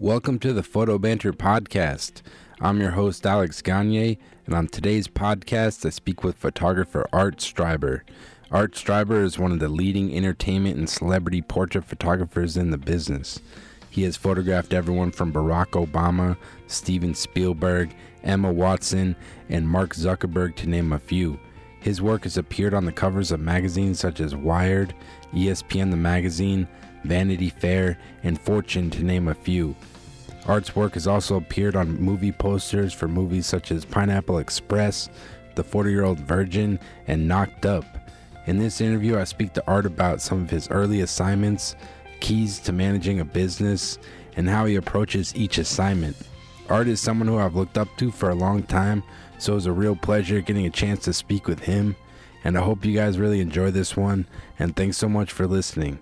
Welcome to the Photo Banter Podcast. I'm your host, Alex Gagne, and on today's podcast, I speak with photographer Art Streiber. Art Streiber is one of the leading entertainment and celebrity portrait photographers in the business. He has photographed everyone from Barack Obama, Steven Spielberg, Emma Watson, and Mark Zuckerberg, to name a few. His work has appeared on the covers of magazines such as Wired, ESPN the Magazine, Vanity Fair, and Fortune, to name a few. Art's work has also appeared on movie posters for movies such as Pineapple Express, The 40 Year Old Virgin, and Knocked Up. In this interview, I speak to Art about some of his early assignments, keys to managing a business, and how he approaches each assignment. Art is someone who I've looked up to for a long time, so it was a real pleasure getting a chance to speak with him. And I hope you guys really enjoy this one, and thanks so much for listening.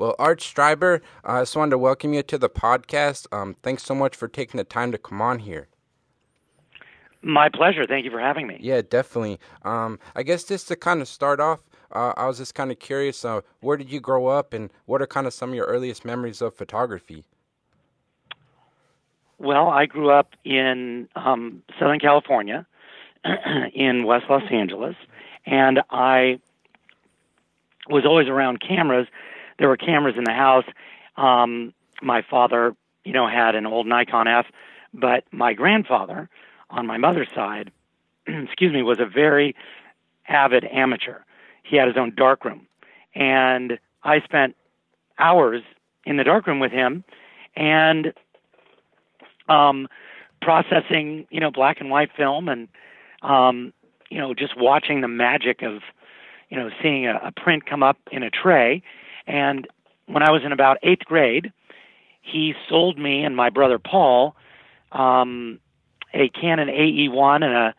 Well, Art Streiber, I just wanted to welcome you to the podcast. Um, thanks so much for taking the time to come on here. My pleasure. Thank you for having me. Yeah, definitely. Um, I guess just to kind of start off, uh, I was just kind of curious. Uh, where did you grow up, and what are kind of some of your earliest memories of photography? Well, I grew up in um, Southern California, in West Los Angeles, and I was always around cameras. There were cameras in the house. Um, my father, you know, had an old Nikon F, but my grandfather, on my mother's side, excuse me, was a very avid amateur. He had his own darkroom, and I spent hours in the darkroom with him, and um, processing, you know, black and white film, and um, you know, just watching the magic of, you know, seeing a, a print come up in a tray. And when I was in about eighth grade, he sold me and my brother Paul um, a Canon AE1 and a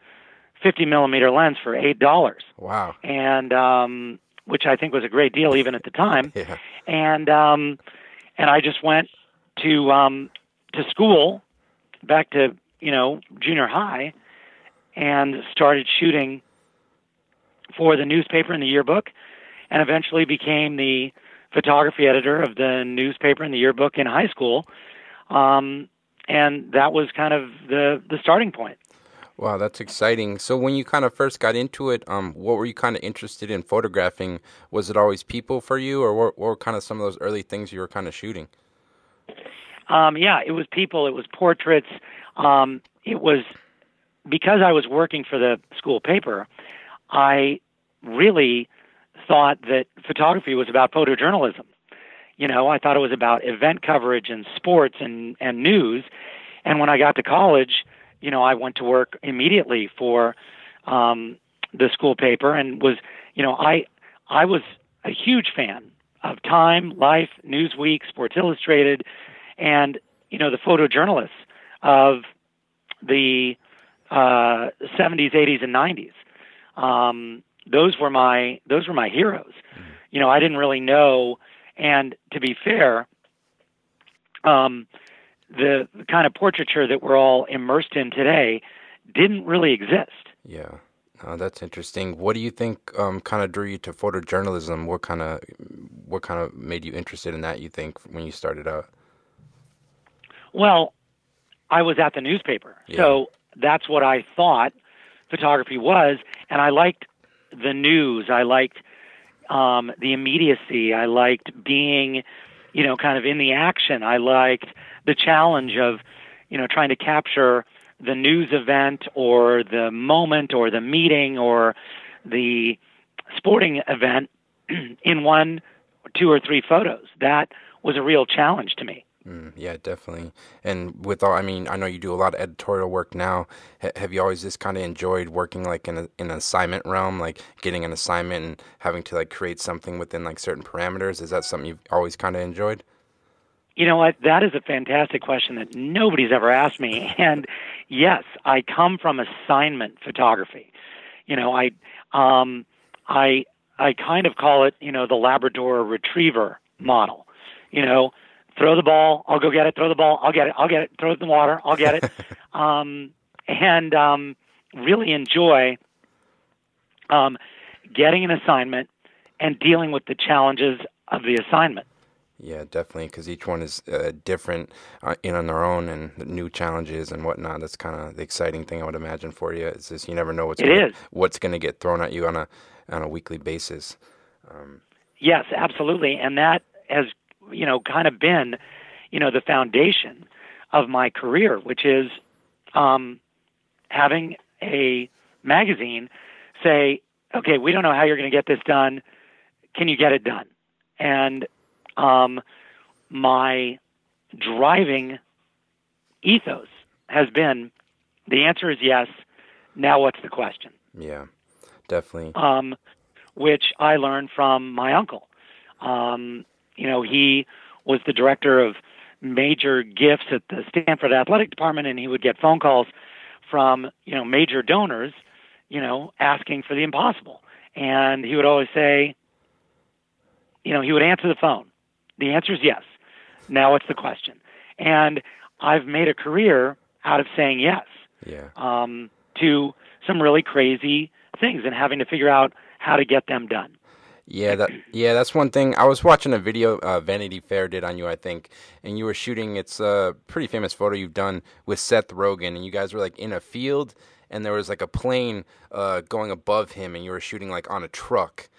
50 millimeter lens for eight dollars. Wow! And um, which I think was a great deal even at the time. Yeah. And um, and I just went to um, to school, back to you know junior high, and started shooting for the newspaper and the yearbook, and eventually became the photography editor of the newspaper and the yearbook in high school. Um, and that was kind of the the starting point. Wow, that's exciting. So when you kind of first got into it, um, what were you kind of interested in photographing? Was it always people for you, or what, what were kind of some of those early things you were kind of shooting? Um, yeah, it was people. It was portraits. Um, it was because I was working for the school paper. I really thought that photography was about photojournalism. You know, I thought it was about event coverage and sports and and news. And when I got to college, you know, I went to work immediately for um, the school paper and was, you know, I I was a huge fan of Time, Life, Newsweek, Sports Illustrated, and you know the photojournalists of the uh, 70s, 80s, and 90s. Um, those were my those were my heroes. You know, I didn't really know, and to be fair, um, the, the kind of portraiture that we're all immersed in today didn't really exist. Yeah. Oh, that's interesting. What do you think um, kind of drew you to photojournalism? What kind of what kind of made you interested in that? You think when you started out? Well, I was at the newspaper, Yeah. so that's what I thought photography was, and I liked the news. I liked um, the immediacy. I liked being, you know, kind of in the action. I liked the challenge of, you know, trying to capture the news event or the moment or the meeting or the sporting event in one, two, or three photos. That was a real challenge to me. Mm, yeah, definitely. And with all, I mean, I know you do a lot of editorial work now. H- have you always just kind of enjoyed working like in a, in an assignment realm, like getting an assignment and having to like create something within like certain parameters? Is that something you've always kind of enjoyed? You know what? That is a fantastic question that nobody's ever asked me. And yes, I come from assignment photography. You know, I um, I I kind of call it, you know, the Labrador Retriever model. You know, throw the ball, I'll go get it. Throw the ball, I'll get it. I'll get it. Throw it in the water, I'll get it. um, and um, really enjoy um, getting an assignment and dealing with the challenges of the assignment. Yeah, definitely, because each one is uh, different uh, in on their own and new challenges and whatnot. That's kind of the exciting thing I would imagine for you. Is just you never know what's it gonna, is. what's going to get thrown at you on a on a weekly basis. Um, yes, absolutely, and that has you know kind of been you know the foundation of my career, which is um, having a magazine say, okay, we don't know how you're going to get this done. Can you get it done? And um, my driving ethos has been the answer is yes. Now, what's the question? Yeah, definitely. Um, which I learned from my uncle. Um, you know, he was the director of major gifts at the Stanford Athletic Department, and he would get phone calls from you know major donors, you know, asking for the impossible. And he would always say, you know, he would answer the phone. The answer is yes. Now what's the question? And I've made a career out of saying yes Yeah. um, to some really crazy things and having to figure out how to get them done. Yeah, that yeah, that's one thing. I was watching a video uh, Vanity Fair did on you, I think, and you were shooting. It's a pretty famous photo you've done with Seth Rogen, and you guys were like in a field, and there was like a plane uh, going above him, and you were shooting like on a truck.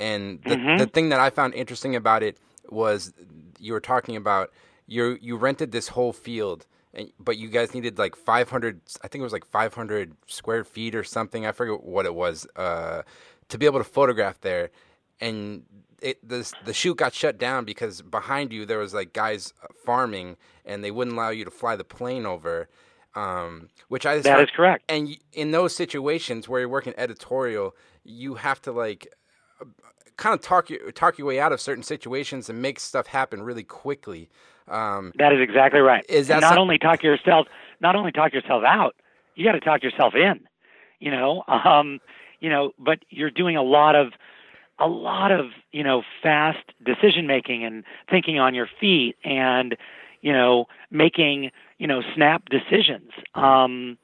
And the Mhm. the thing that I found interesting about it was you were talking about you you rented this whole field. And, but you guys needed like 500 i think it was like 500 square feet or something i forget what it was uh, to be able to photograph there and it the the shoot got shut down because behind you there was like guys farming and they wouldn't allow you to fly the plane over um, which i That found- is correct. and in those situations where you're working editorial you have to like kind of talk you talk your way out of certain situations and make stuff happen really quickly um, That is exactly right. Is that And not some- only talk yourself, not only talk yourself out, you got to talk yourself in. You know, um, you know, but you're doing a lot of, a lot of you know fast decision making and thinking on your feet and you know making you know snap decisions. Um,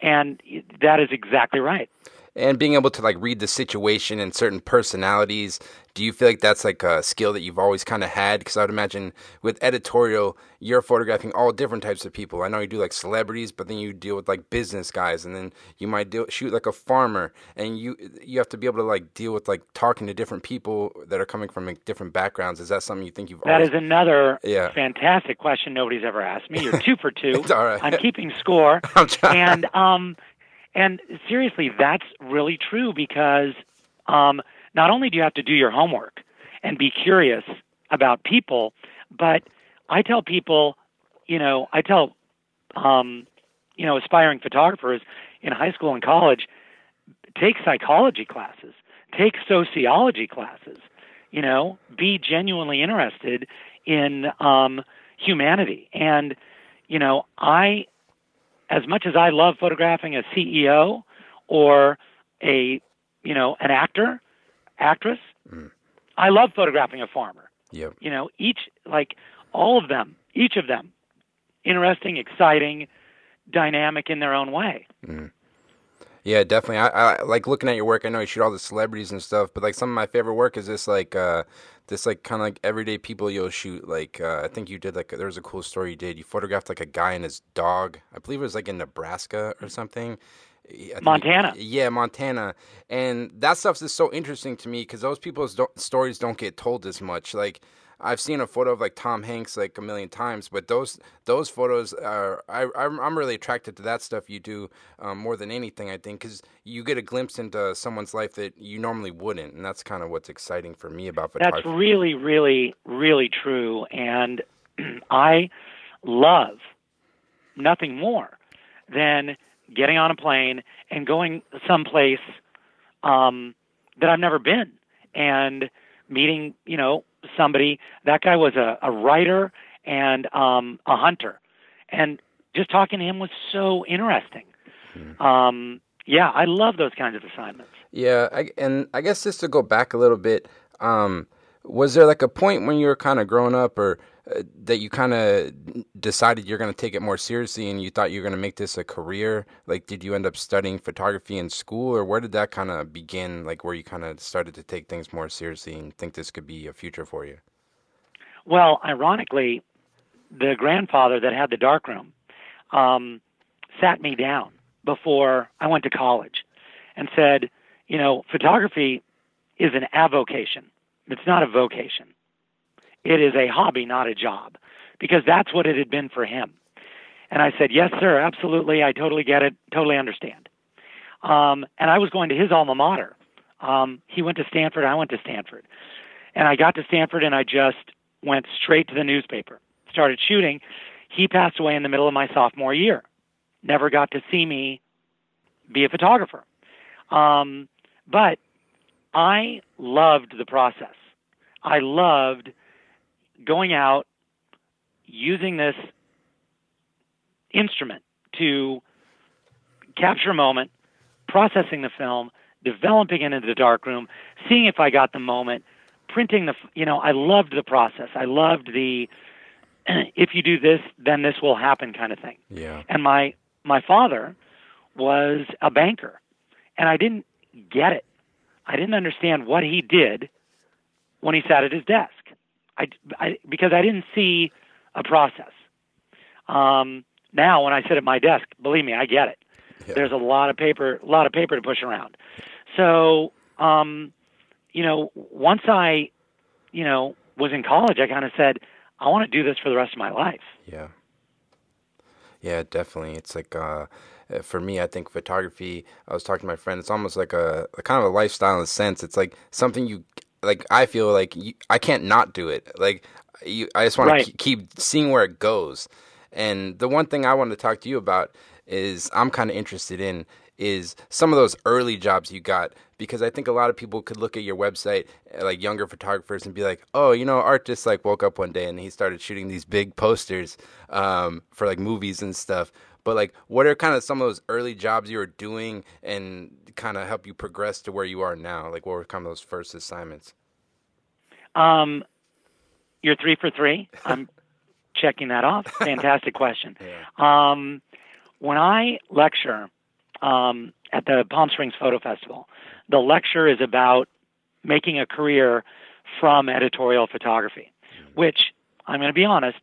and that is exactly right. And being able to like read the situation and certain personalities do you feel like that's like a skill that you've always kind of had because i would imagine with editorial you're photographing all different types of people i know you do like celebrities but then you deal with like business guys and then you might deal, shoot like a farmer and you you have to be able to like deal with like talking to different people that are coming from like, different backgrounds is that something you think you've That always is another Yeah. fantastic question nobody's ever asked me. You're two for two. It's all right. I'm keeping score. I'm trying. and um and seriously that's really true because um not only do you have to do your homework and be curious about people but i tell people you know i tell um you know aspiring photographers in high school and college take psychology classes take sociology classes you know be genuinely interested in um humanity. And you know i as much as I love photographing a CEO or a you know an actor, actress, mm. I love photographing a farmer. yep You know, each like all of them, each of them, interesting, exciting, dynamic in their own way. Mm. Yeah, definitely. I, I like looking at your work. I know you shoot all the celebrities and stuff, but like some of my favorite work is this like uh this like kind of like everyday people you'll shoot. Like uh, I think you did like there was a cool story you did. You photographed like a guy and his dog. I believe it was like in Nebraska or something. Think- Montana. Yeah, Montana. And that stuff's just so interesting to me because those people's do- stories don't get told as much. Like I've seen a photo of like Tom Hanks like a million times, but those those photos are I I'm, I'm really attracted to that stuff you do um, more than anything. I think because you get a glimpse into someone's life that you normally wouldn't, and that's kind of what's exciting for me about photography. That's really, really, really true. And I love nothing more than getting on a plane and going someplace um, that I've never been and meeting, you know, somebody. That guy was a, a writer and um, a hunter. And just talking to him was so interesting. Um, yeah, I love those kinds of assignments. Yeah, I, and I guess just to go back a little bit, um, was there like a point when you were kind of growing up, or uh, that you kind of decided you're going to take it more seriously, and you thought you were going to make this a career? Like, did you end up studying photography in school, or where did that kind of begin? Like, where you kind of started to take things more seriously and think this could be a future for you? Well, ironically, the grandfather that had the darkroom um, sat me down before I went to college and said, you know, photography is an avocation. It's not a vocation. It is a hobby, not a job, because that's what it had been for him. And I said, yes, sir, absolutely. I totally get it, totally understand. Um, and I was going to his alma mater. Um, he went to Stanford, I went to Stanford. And I got to Stanford and I just went straight to the newspaper, started shooting. He passed away in the middle of my sophomore year. Never got to see me be a photographer. Um, but I loved the process. I loved going out, using this instrument to capture a moment, processing the film, developing it into the darkroom, seeing if I got the moment, printing the, you know, I loved the process. I loved the, if you do this, then this will happen kind of thing. Yeah. And my, my father was a banker and I didn't get it. I didn't understand what he did when he sat at his desk. I, I because I didn't see a process. Um, now, when I sit at my desk, believe me, I get it. Yeah. There's a lot of paper, a lot of paper to push around. So, um, you know, once I, you know, was in college, I kind of said, I want to do this for the rest of my life. Yeah. Yeah, definitely. It's like uh, for me, I think photography. I was talking to my friend. It's almost like a, a kind of a lifestyle in a sense. It's like something you like. I feel like you, I can't not do it. Like you, I just want Right. to keep seeing where it goes. And the one thing I wanted to talk to you about is I'm kind of interested in is some of those early jobs you got because I think a lot of people could look at your website uh, like younger photographers and be like, "Oh, you know, Art just like woke up one day and he started shooting these big posters um, for like movies and stuff." But like, what are kind of some of those early jobs you were doing and kind of help you progress to where you are now? Like, what were kind of those first assignments? Um, you're three for three. I'm checking that off. Fantastic question. Yeah. Um, when I lecture um, at the Palm Springs Photo Festival, the lecture is about making a career from editorial photography, which I'm going to be honest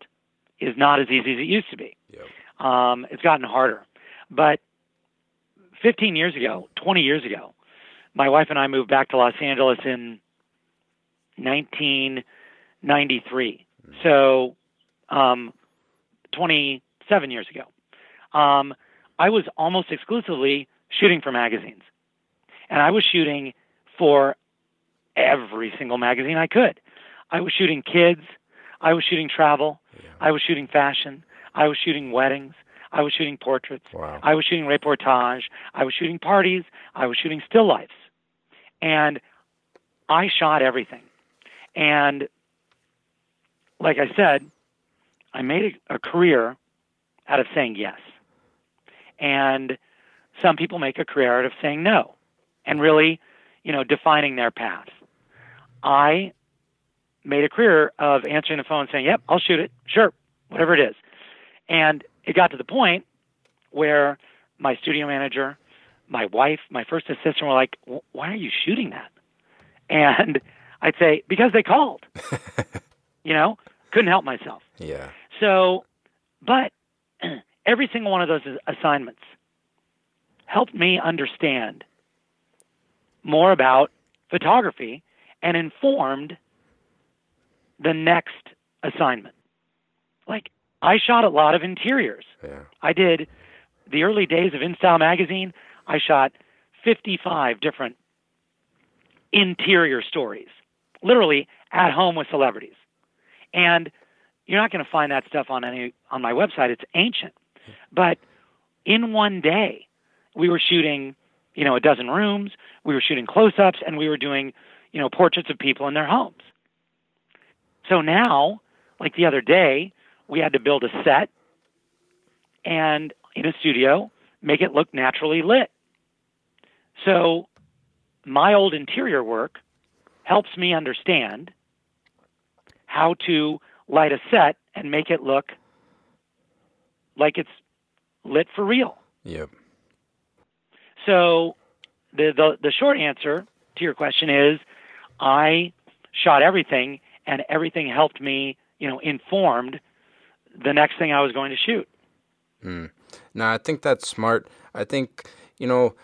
is not as easy as it used to be. Yep. Um, it's gotten harder. But 15 years ago, 20 years ago, my wife and I moved back to Los Angeles in 1993. So, um, 27 years ago. Um, I was almost exclusively shooting for magazines. And I was shooting for every single magazine I could. I was shooting kids. I was shooting travel. I was shooting fashion. I was shooting weddings. I was shooting portraits. Wow. I was shooting reportage. I was shooting parties. I was shooting still lifes. And I shot everything. And like I said, I made a, a career out of saying yes. And some people make a career out of saying no and really, you know, defining their path. I made a career of answering the phone and saying, yep, I'll shoot it. Sure, whatever it is. And it got to the point where my studio manager, my wife, my first assistant were like, why are you shooting that? And I'd say, because they called. you know, couldn't help myself. Yeah. So, but every single one of those assignments helped me understand more about photography and informed the next assignment. Like, I shot a lot of interiors. Yeah. I did the early days of InStyle magazine. I shot 55 different interior stories, literally at home with celebrities. And you're not going to find that stuff on any on my website. It's ancient. But in one day, we were shooting, you know, a dozen rooms. We were shooting close-ups, and we were doing, you know, portraits of people in their homes. So now, like the other day, we had to build a set and in a studio make it look naturally lit. So my old interior work helps me understand how to light a set and make it look like it's lit for real. Yep. So the, the the short answer to your question is I shot everything and everything helped me you know, informed the next thing I was going to shoot. Mm. No, I think that's smart. I think, you know,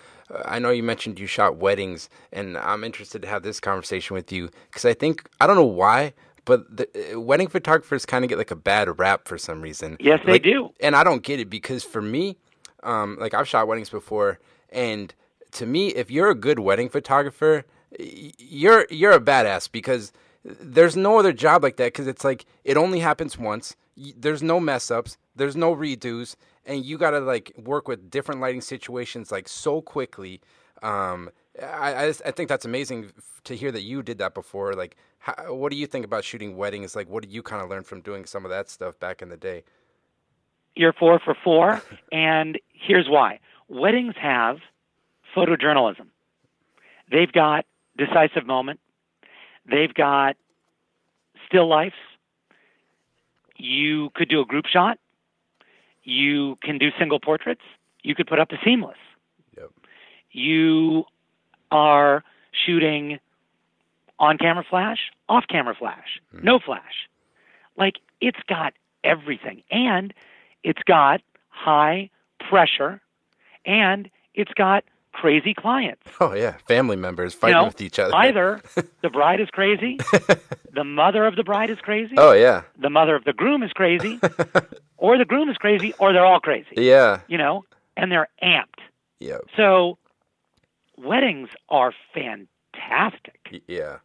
I know you mentioned you shot weddings, and I'm interested to have this conversation with you because I think, I don't know why, but the, uh, wedding photographers kind of get like a bad rap for some reason. Yes, like, they do. And I don't get it because for me, um, like I've shot weddings before, and to me, if you're a good wedding photographer, you're you're a badass because there's no other job like that because it's like it only happens once. There's no mess ups. There's no redos, and you gotta like work with different lighting situations like so quickly. Um, I I, I think that's amazing to hear that you did that before. Like, how, what do you think about shooting weddings? Like, what did you kind of learn from doing some of that stuff back in the day? You're four for four, and here's why: weddings have photojournalism. They've got decisive moment. They've got still lifes. You could do a group shot. You can do single portraits. You could put up the seamless. Yep. You are shooting on camera flash, off camera flash, mm. no flash. Like it's got everything. And it's got high pressure and it's got crazy clients. Oh yeah, family members fighting you know, with each other. either the bride is crazy, the mother of the bride is crazy. Oh yeah. The mother of the groom is crazy, or the groom is crazy, or they're all crazy. Yeah. You know, and they're amped. Yeah. So weddings are fantastic. Yeah.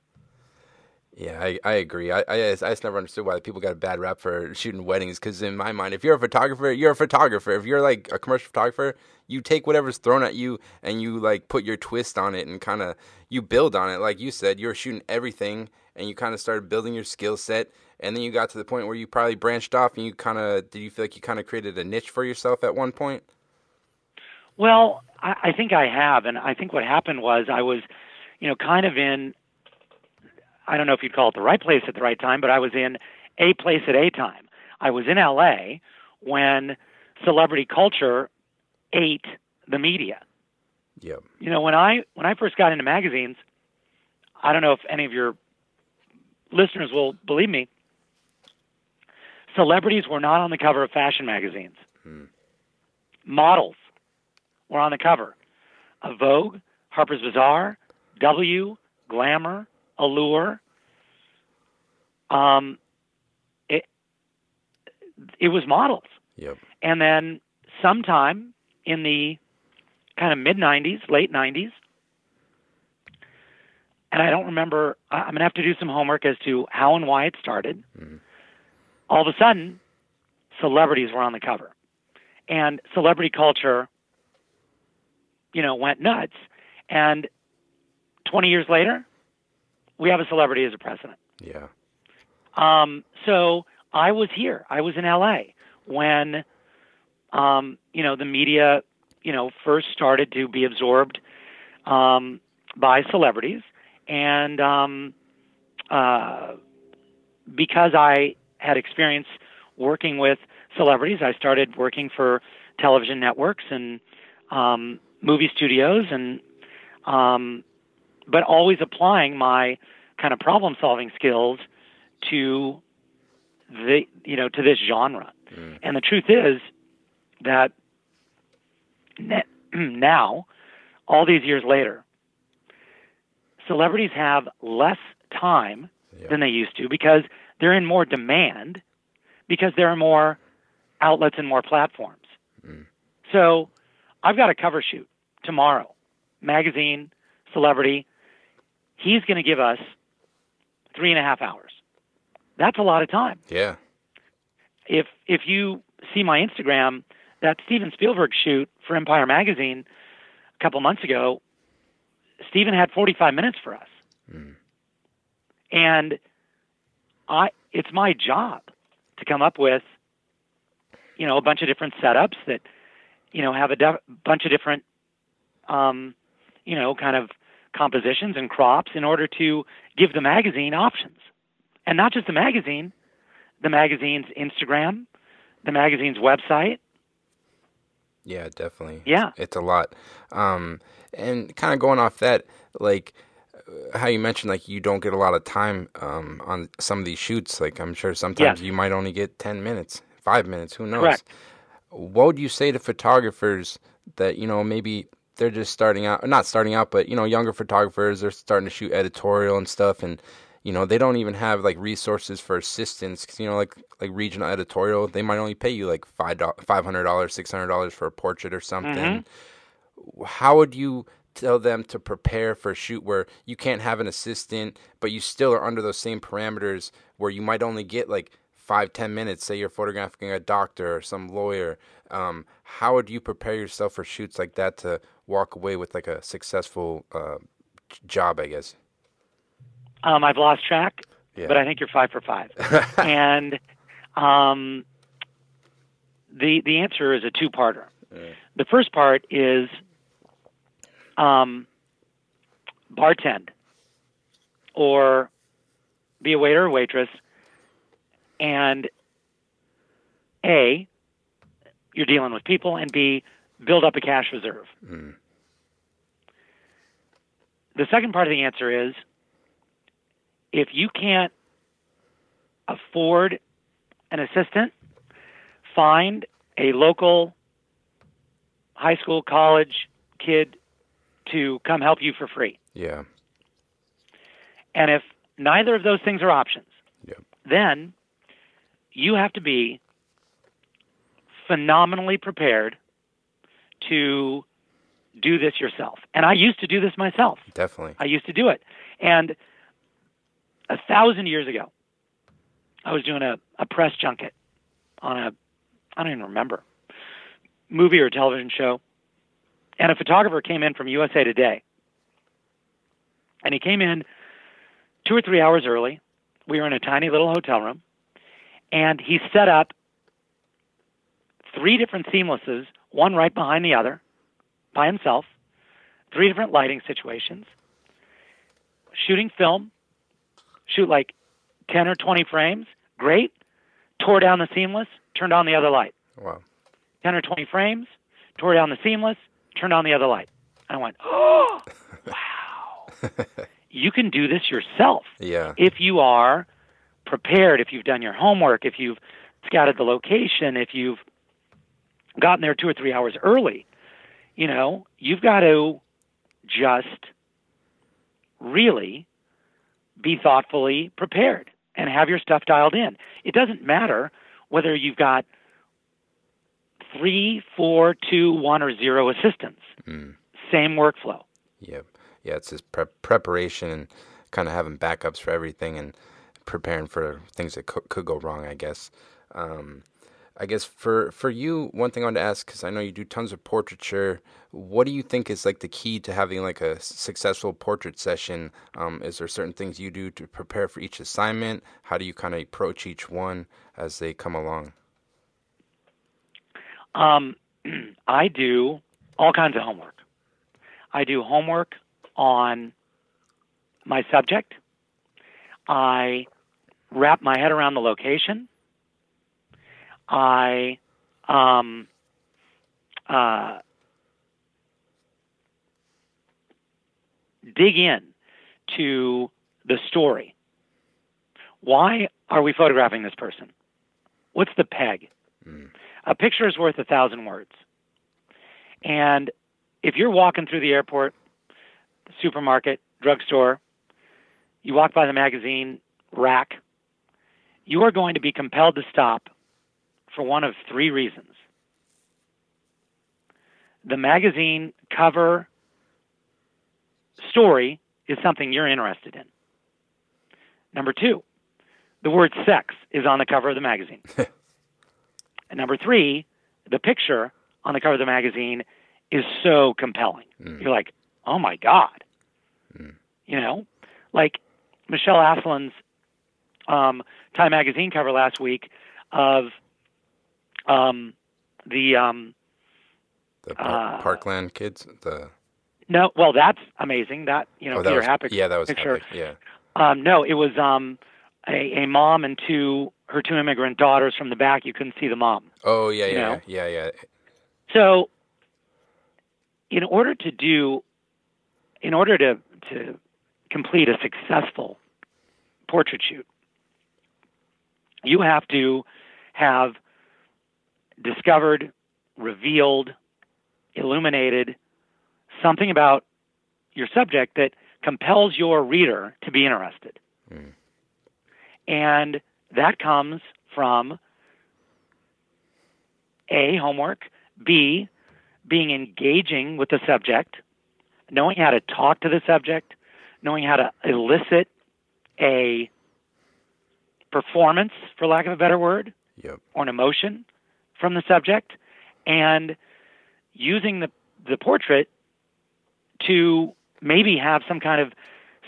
Yeah, I, I agree. I, I, I just never understood why people got a bad rap for shooting weddings. Because in my mind, if you're a photographer, you're a photographer. If you're like a commercial photographer, you take whatever's thrown at you and you like put your twist on it and kind of you build on it. Like you said, you were shooting everything and you kind of started building your skill set. And then you got to the point where you probably branched off and you kind of did you feel like you kind of created a niche for yourself at one point? Well, I, I think I have, and I think what happened was I was, you know, kind of in I don't know if you'd call it the right place at the right time, but I was in a place at a time. I was in LA when celebrity culture ate the media. Yep. You know, when I when I first got into magazines, I don't know if any of your listeners will believe me. Celebrities were not on the cover of fashion magazines. Hmm. Models were on the cover of Vogue, Harper's Bazaar, W, Glamour, allure. Um, it it was models. Yep. And then sometime in the kind of mid '90s, late '90s, and I don't remember. I'm gonna have to do some homework as to how and why it started. Mm-hmm. All of a sudden, celebrities were on the cover, and celebrity culture, you know, went nuts. And 20 years later, we have a celebrity as a president. Yeah. Um, so I was here. I was in LA when, um, you know, the media, you know, first started to be absorbed um, by celebrities, and um, uh, because I had experience working with celebrities, I started working for television networks and um, movie studios, and um, but always applying my kind of problem solving skills to the you know to this genre. Mm. And the truth is that now, all these years later, celebrities have less time yeah. than they used to because they're in more demand because there are more outlets and more platforms. Mm. So, I've got a cover shoot tomorrow, magazine, celebrity, he's going to give us three and a half hours. That's a lot of time. Yeah. If if you see my Instagram, that Steven Spielberg shoot for Empire Magazine a couple months ago, Steven had 45 minutes for us. Mm. And I it's my job to come up with you know a bunch of different setups that you know have a de- bunch of different um you know kind of compositions and crops in order to give the magazine options. And not just the magazine, the magazine's Instagram, the magazine's website. Yeah, definitely. Yeah. It's, a lot. Um, and kind of going off that, like, how you mentioned like you don't get a lot of time um, on some of these shoots. Like I'm sure sometimes Yes. you might only get ten minutes, five minutes, who knows? Correct. What would you say to photographers that you know maybe they're just starting out, not starting out, but you know younger photographers they're starting to shoot editorial and stuff, and you know they don't even have like resources for assistants. 'cause, you know like like regional editorial, they might only pay you like five five hundred dollars, six hundred dollars for a portrait or something how would you tell them to prepare for a shoot where you can't have an assistant but you still are under those same parameters where you might only get like five ten minutes say you're photographing a doctor or some lawyer um, how would you prepare yourself for shoots like that to walk away with like a successful uh, job i guess Um, I've lost track, Yeah. but I think you're five for five. and um, the the answer is a two parter. The first part is um, bartend or be a waiter or waitress, and a you're dealing with people, and b build up a cash reserve. The second part of the answer is if you can't afford an assistant, find a local high school, college kid to come help you for free. yeah And if neither of those things are options, Yep. then you have to be phenomenally prepared to do this yourself. And I used to do this myself. definitely I used to do it. And a thousand years ago, I was doing a, a press junket on a, I don't even remember, movie or television show. And a photographer came in from USA Today. And he came in two or three hours early. We were in a tiny little hotel room. And he set up three different seamlesses, one right behind the other, by himself, three different lighting situations, shooting film, shoot like 10 or 20 frames, great, tore down the seamless, turned on the other light. wow 10 or 20 frames, tore down the seamless, turned on the other light. I went, oh, wow. you can do this yourself yeah if you are prepared, if you've done your homework, if you've scouted the location, if you've gotten there two or three hours early, you know, you've got to just really be thoughtfully prepared and have your stuff dialed in. It doesn't matter whether you've got three, four, two, one, or zero assistants. Same workflow. Yep. Yeah, it's just prep preparation and kind of having backups for everything and preparing for things that could, could go wrong, I guess. Um, I guess for for you, one thing I wanted to ask because I know you do tons of portraiture. What do you think is like the key to having like a successful portrait session? Um, is there certain things you do to prepare for each assignment? How do you kind of approach each one as they come along? Um, I do all kinds of homework. I do homework on my subject. I wrap my head around the location. I um, uh, dig in to the story. Why are we photographing this person? What's the peg? A picture is worth a thousand words. And if you're walking through the airport, supermarket, drugstore, you walk by the magazine rack, you are going to be compelled to stop for one of three reasons. The magazine cover story is something you're interested in. Number two, the word sex is on the cover of the magazine. and number three, the picture on the cover of the magazine is so compelling. You're like, oh my God. You know, like Michelle Aslan's um, Time magazine cover last week of um, the um, The par- Uh, Parkland kids. The no, well, that's amazing. That you know, oh, that Peter was Hapak yeah, that was picture. Hapak, Yeah. Um, no, it was um, a, a mom and two her two immigrant daughters from the back. You couldn't see the mom. Oh yeah, yeah, know? yeah, yeah. So, in order to do, in order to to complete a successful portrait shoot, you have to have discovered, revealed, illuminated something about your subject that compels your reader to be interested. Mm. And that comes from A, homework, B, being engaging with the subject, knowing how to talk to the subject, knowing how to elicit a performance, for lack of a better word, yep. or an emotion from the subject, and using the, the portrait to maybe have some kind of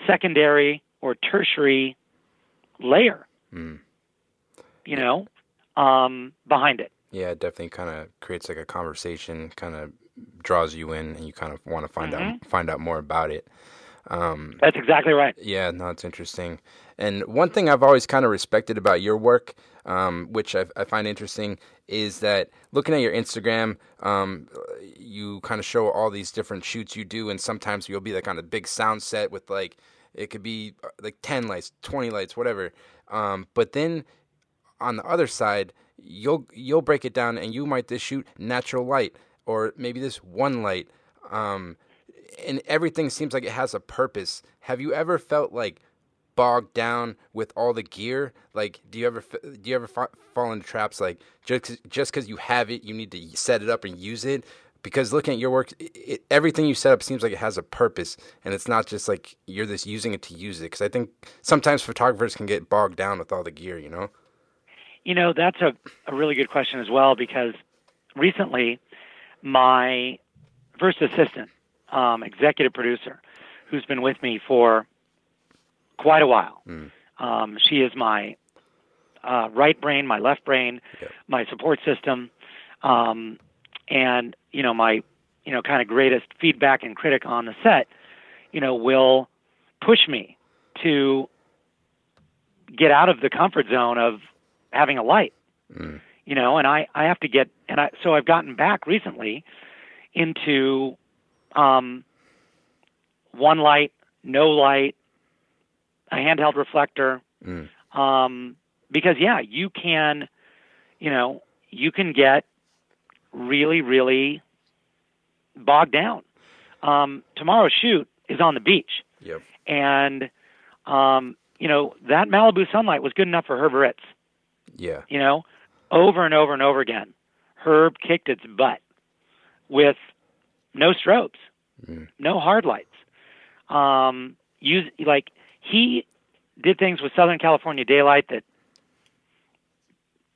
secondary or tertiary layer, mm. you know, um, behind it. Yeah, it definitely kind of creates like a conversation, kind of draws you in, and you kind of want to find mm-hmm. out find out more about it. Um, That's exactly right. Yeah, no, it's interesting. And one thing I've always kind of respected about your work, um, which I, I, find interesting, is that looking at your Instagram, um, you kind of show all these different shoots you do, and sometimes you'll be like on a big sound set with like it could be uh, like ten lights, twenty lights, whatever. Um, but then on the other side, you'll you'll break it down, and you might just shoot natural light, or maybe this one light. Um, and everything seems like it has a purpose. Have you ever felt like bogged down with all the gear? Like, do you ever do you ever fall into traps like just just because you have it, you need to set it up and use it? Because looking at your work, it, everything you set up seems like it has a purpose, and it's not just like you're just using it to use it. Because I think sometimes photographers can get bogged down with all the gear, you know. You know, that's a, a really good question as well because recently my first assistant um, executive producer who's been with me for quite a while. Mm. Um, she is my uh, right brain, my left brain, my support system, um, and you know my you know kind of greatest feedback and critic on the set. You know will push me to get out of the comfort zone of having a light. Mm. You know, and I I have to get and I so I've gotten back recently into um, one light, no light, a handheld reflector. Mm. Um, because yeah, you can, you know, you can get really, really bogged down. Um, tomorrow's shoot is on the beach. Yep. And, um, you know, that Malibu sunlight was good enough for Herb Ritts. Yeah. You know, over and over and over again. Herb kicked its butt with no strobes, mm. no hard lights. Um, use like he did things with Southern California daylight that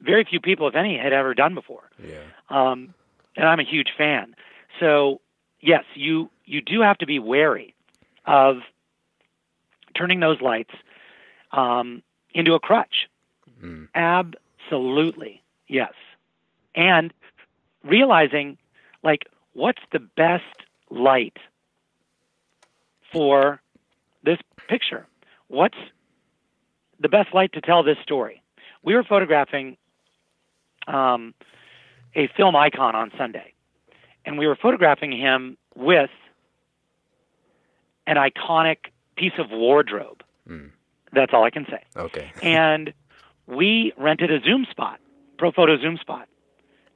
very few people, if any, had ever done before. Yeah. Um, and I'm a huge fan. So yes, you you do have to be wary of turning those lights um, into a crutch. Mm. Absolutely, yes. And realizing, like, what's the best light for this picture? What's the best light to tell this story? We were photographing um, a film icon on Sunday, and we were photographing him with an iconic piece of wardrobe. Mm. That's all I can say. Okay. and we rented a zoom spot, Profoto zoom spot,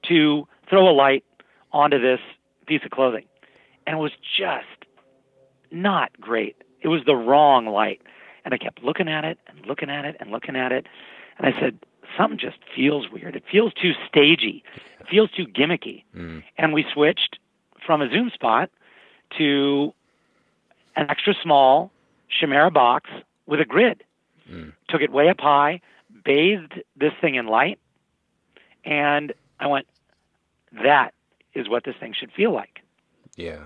to throw a light onto this piece of clothing. And it was just not great. It was the wrong light. And I kept looking at it and looking at it and looking at it. And I said, something just feels weird. It feels too stagey. It feels too gimmicky. Mm. And we switched from a zoom spot to an extra small Chimera box with a grid. Mm. Took it way up high, bathed this thing in light, and I went, that is what this thing should feel like. Yeah.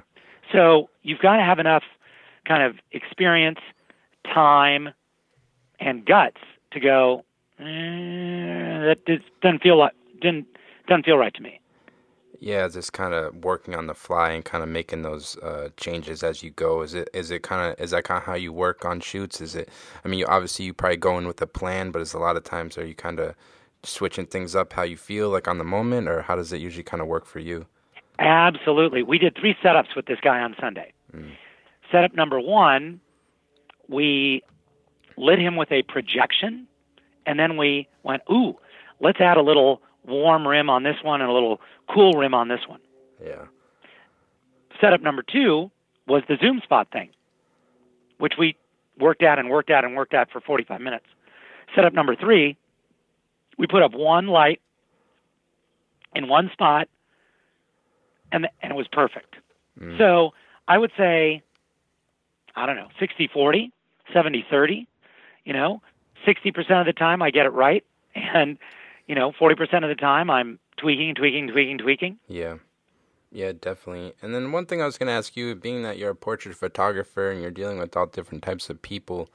So you've got to have enough kind of experience, time, and guts to go. Eh, that doesn't feel like didn't doesn't feel right to me. Yeah, just kind of working on the fly and kind of making those uh, changes as you go. Is it is it kind of is that kind of how you work on shoots? Is it? I mean, you, obviously you probably go in with a plan, but it's a lot of times are you kind of switching things up how you feel like on the moment, or how does it usually kind of work for you? Absolutely. We did three setups with this guy on Sunday. Mm. Setup number one we lit him with a projection, and then we went, ooh, let's add a little warm rim on this one and a little cool rim on this one. Yeah. Setup number two was the zoom spot thing, which we worked at and worked at and worked at for 45 minutes. Setup number three, we put up one light in one spot, and and it was perfect. Mm. So I would say, I don't know, 60 40, 70 30. You know, 60% of the time I get it right, and you know, 40% of the time I'm tweaking, tweaking, tweaking, tweaking. Yeah. Yeah, definitely. And then one thing I was going to ask you, being that you're a portrait photographer and you're dealing with all different types of people,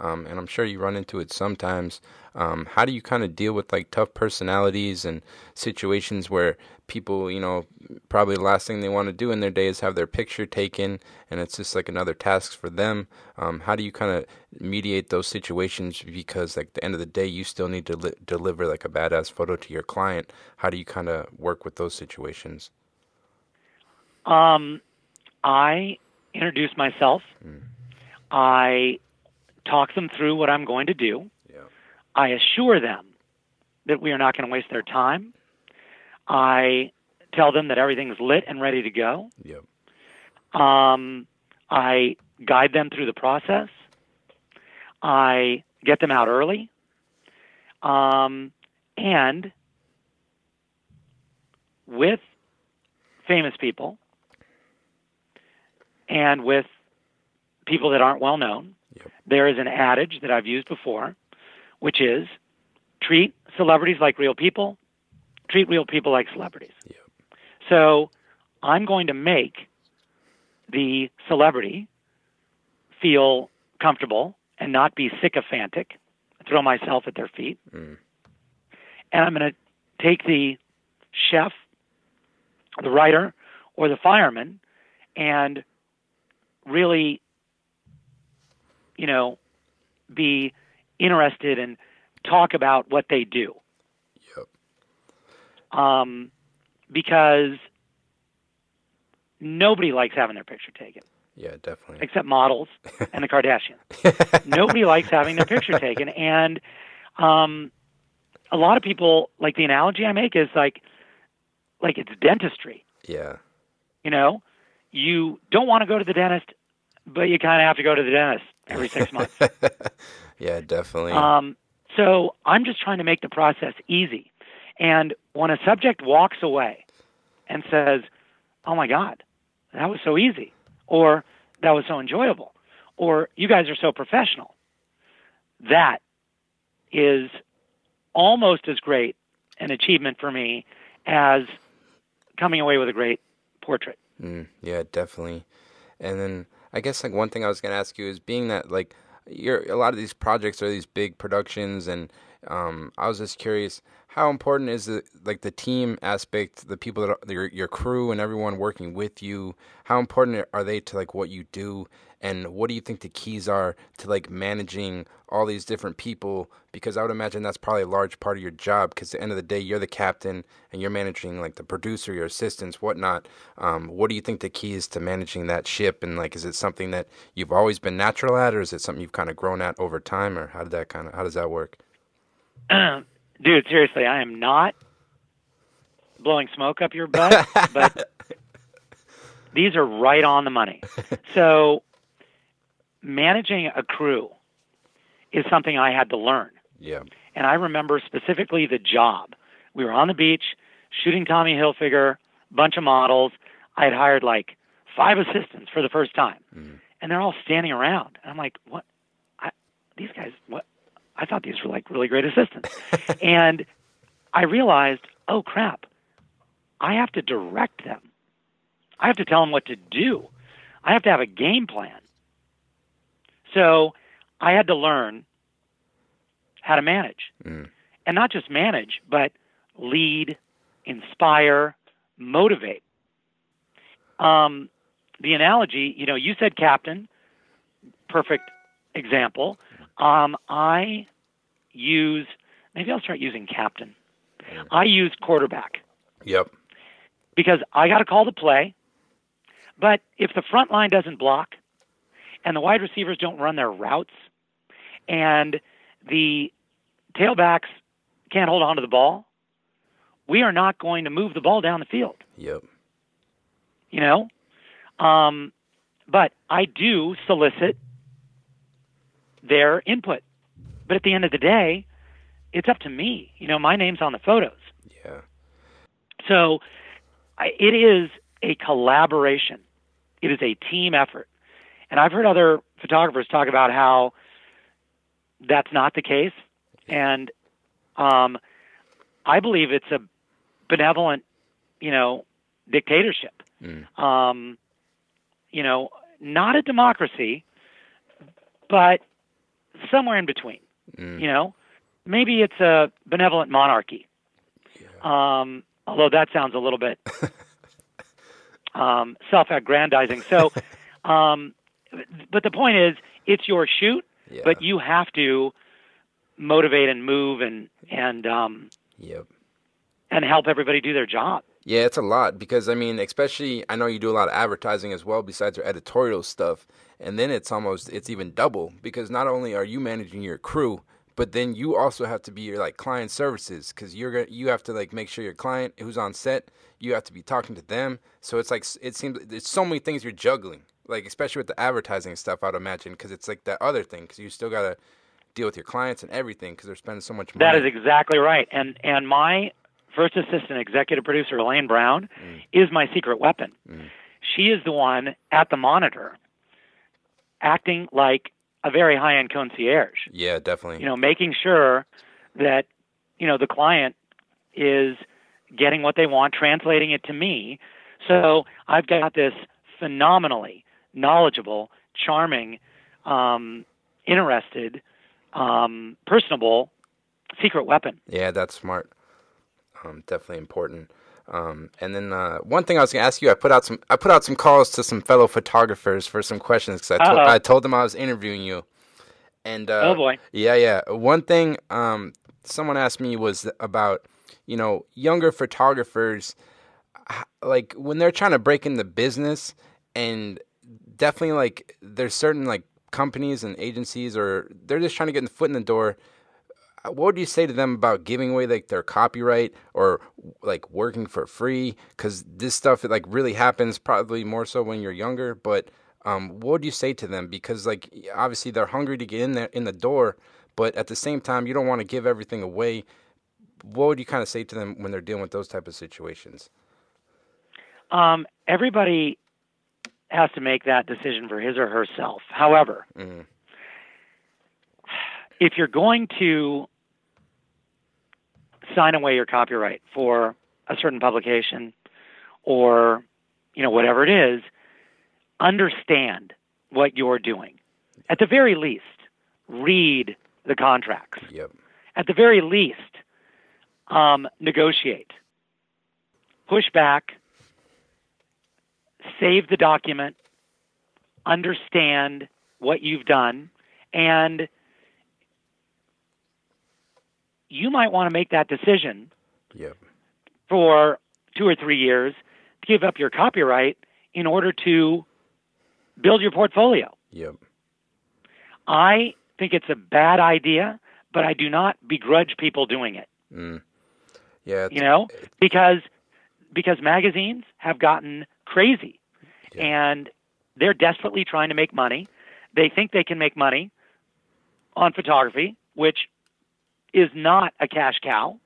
um, and I'm sure you run into it sometimes. Um, how do you kind of deal with like tough personalities and situations where people, you know, probably the last thing they want to do in their day is have their picture taken, and it's just like another task for them. Um, how do you kind of mediate those situations? Because like at the end of the day, you still need to li- deliver like a badass photo to your client. How do you kind of work with those situations? Um, I introduce myself. Mm. I talk them through what I'm going to do. Yeah. I assure them that we are not going to waste their time. I tell them that everything's lit and ready to go. Yep. Um, I guide them through the process. I get them out early. Um, and with famous people and with people that aren't well known. There is an adage that I've used before, which is treat celebrities like real people, treat real people like celebrities. Yep. So I'm going to make the celebrity feel comfortable and not be sycophantic, throw myself at their feet. Mm. And I'm going to take the chef, the writer, or the fireman and really, you know, be interested and talk about what they do. Yep. Um, because nobody likes having their picture taken Yeah, definitely. except models and the Kardashians. Nobody likes having their picture taken, and um, a lot of people like the analogy I make is like, like it's dentistry. yeah. You know, you don't want to go to the dentist, but you kind of have to go to the dentist every six months. yeah, definitely. Um, so I'm just trying to make the process easy. And when a subject walks away and says, "Oh my God, that was so easy," or "That was so enjoyable," or "You guys are so professional," that is almost as great an achievement for me as coming away with a great portrait. Mm, yeah, definitely. And then I guess like one thing I was gonna ask you is being that like you're a lot of these projects are these big productions, and um, I was just curious how important is it like the team aspect, the people that are, your your crew and everyone working with you. How important are they to like what you do, and what do you think the keys are to like managing all these different people? Because I would imagine that's probably a large part of your job. Because at the end of the day, you're the captain and you're managing like the producer, your assistants, whatnot. Um, what do you think the key is to managing that ship? And like, is it something that you've always been natural at, or is it something you've kind of grown at over time, or how did that kind of how does that work? Dude, seriously, I am not blowing smoke up your butt, but these are right on the money. So, managing a crew is something I had to learn. Yeah. And I remember specifically the job. We were on the beach shooting Tommy Hilfiger, bunch of models. I had hired like five assistants for the first time, Mhm. and they're all standing around. And I'm like, what? I, these guys, what? I thought these were like really great assistants. and I realized, oh crap, I have to direct them. I have to tell them what to do. I have to have a game plan. So I had to learn how to manage. Mm. And not just manage, but lead, inspire, motivate. Um, the analogy, you know, you said captain, perfect example. Um, I use, maybe I'll start using captain. I use quarterback Yep. because I got to call the play. But if the front line doesn't block and the wide receivers don't run their routes, and the tailbacks can't hold on to the ball, we are not going to move the ball down the field. Yep. You know, um, but I do solicit their input. But at the end of the day, it's up to me. You know, my name's on the photos. Yeah. So I, it is a collaboration. It is a team effort. And I've heard other photographers talk about how that's not the case. And um, I believe it's a benevolent, you know, dictatorship. Mm. Um, you know, not a democracy, but somewhere in between. Mm. You know, maybe it's a benevolent monarchy. Um, although that sounds a little bit um, self-aggrandizing. So, um, but the point is, it's your shoot, Yeah. but you have to motivate and move and and um, Yep. and help everybody do their job. Yeah, it's a lot because I mean, especially I know you do a lot of advertising as well besides your editorial stuff. And then it's almost it's even double because not only are you managing your crew, but then you also have to be your like client services cuz you're gonna you have to like make sure your client who's on set, you have to be talking to them. So it's like it seems there's so many things you're juggling. Like especially with the advertising stuff, I'd imagine cuz it's like that other thing cuz you still got to deal with your clients and everything cuz they're spending so much money. That is exactly right. And and my first assistant executive producer Elaine Brown Mm. is my secret weapon. Mm. She is the one at the monitor acting like a very high-end concierge. yeah, definitely. You know, making sure that you know the client is getting what they want, translating it to me. So I've got this phenomenally knowledgeable, charming, um, interested, um, personable secret weapon. Yeah, that's smart. Um, definitely important. Um, and then uh, one thing I was gonna ask you, I put out some I put out some calls to some fellow photographers for some questions because I, to- I told them I was interviewing you. And uh, oh boy. yeah, yeah. One thing um, someone asked me was about you know younger photographers, like when they're trying to break into business, and definitely like there's certain like companies and agencies or they're just trying to get the foot in the door. What would you say to them about giving away like their copyright or like working for free? Because this stuff it like really happens probably more so when you're younger but um, what would you say to them? Because like obviously they're hungry to get in there in the door but at the same time you don't want to give everything away. What would you kind of say to them when they're dealing with those type of situations? Um, everybody has to make that decision for his or herself. However, mm, if you're going to sign away your copyright for a certain publication or you know whatever it is understand what you're doing. At the very least read the contracts. Yep. At the very least um, negotiate. Push back save the document understand what you've done and you might want to make that decision yep for two or three years to give up your copyright in order to build your portfolio. yep I think it's a bad idea, but I do not begrudge people doing it. mm. yeah You know, because because magazines have gotten crazy, Yeah. and they're desperately trying to make money. They think they can make money on photography, which is not a cash cow.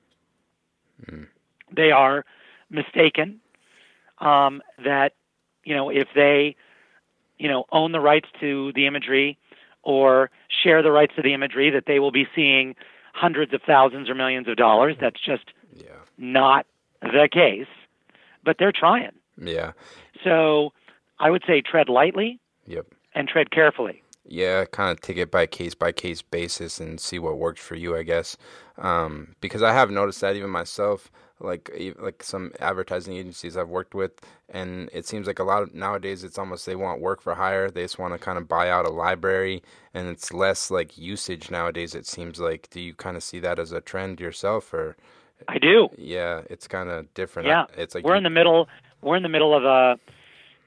Mm. They are mistaken um, that you know if they you know own the rights to the imagery or share the rights to the imagery that they will be seeing hundreds of thousands or millions of dollars. That's just yeah not the case, but they're trying. Yeah So I would say tread lightly yep and tread carefully. yeah, kind of take it by case by case basis and see what works for you, I guess. Um, because I have noticed that even myself, like like some advertising agencies I've worked with, and it seems like a lot of nowadays it's almost they want work for hire. They just want to kind of buy out a library, and it's less like usage nowadays. It seems like. Do you kind of see that as a trend yourself, or I do. yeah, it's kind of different. Yeah, it's like we're you- in the middle. We're in the middle of a,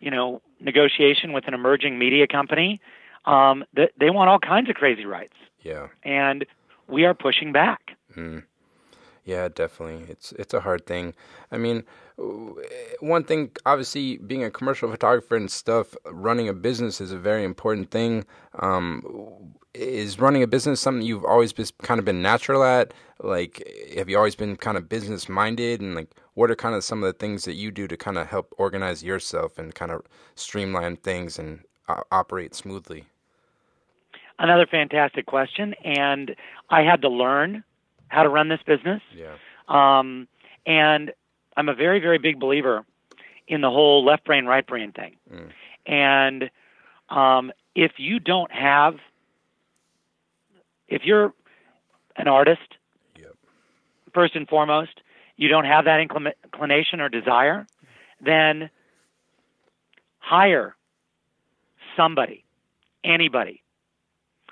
you know, negotiation with an emerging media company. Um, they, they want all kinds of crazy rights, Yeah. and we are pushing back. Mm. Yeah, definitely. It's it's a hard thing. I mean, one thing obviously being a commercial photographer and stuff, running a business is a very important thing. Um, is running a business something you've always been kind of been natural at? Like, have you always been kind of business minded? And like, what are kind of some of the things that you do to kind of help organize yourself and kind of streamline things and uh, operate smoothly? Another fantastic question, and I had to learn how to run this business. Yeah. Um, and I'm a very, very big believer in the whole left brain, right brain thing. Mm. And um, if you don't have, if you're an artist, Yep. first and foremost, you don't have that inclina- inclination or desire, then hire somebody, anybody,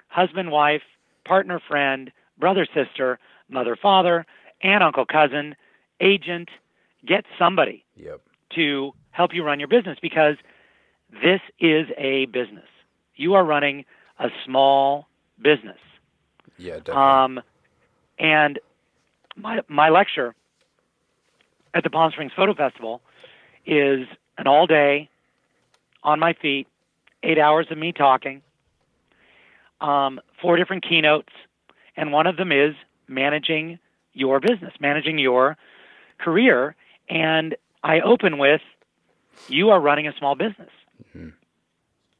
husband, wife, partner, friend, brother, sister, mother, father, aunt, uncle, cousin, agent, get somebody Yep. to help you run your business because this is a business. You are running a small business. Yeah. Definitely. Um, and my my lecture at the Palm Springs Photo Festival is an all day on my feet, eight hours of me talking, um, four different keynotes, and one of them is managing your business, managing your career. And I open with, you are running a small business.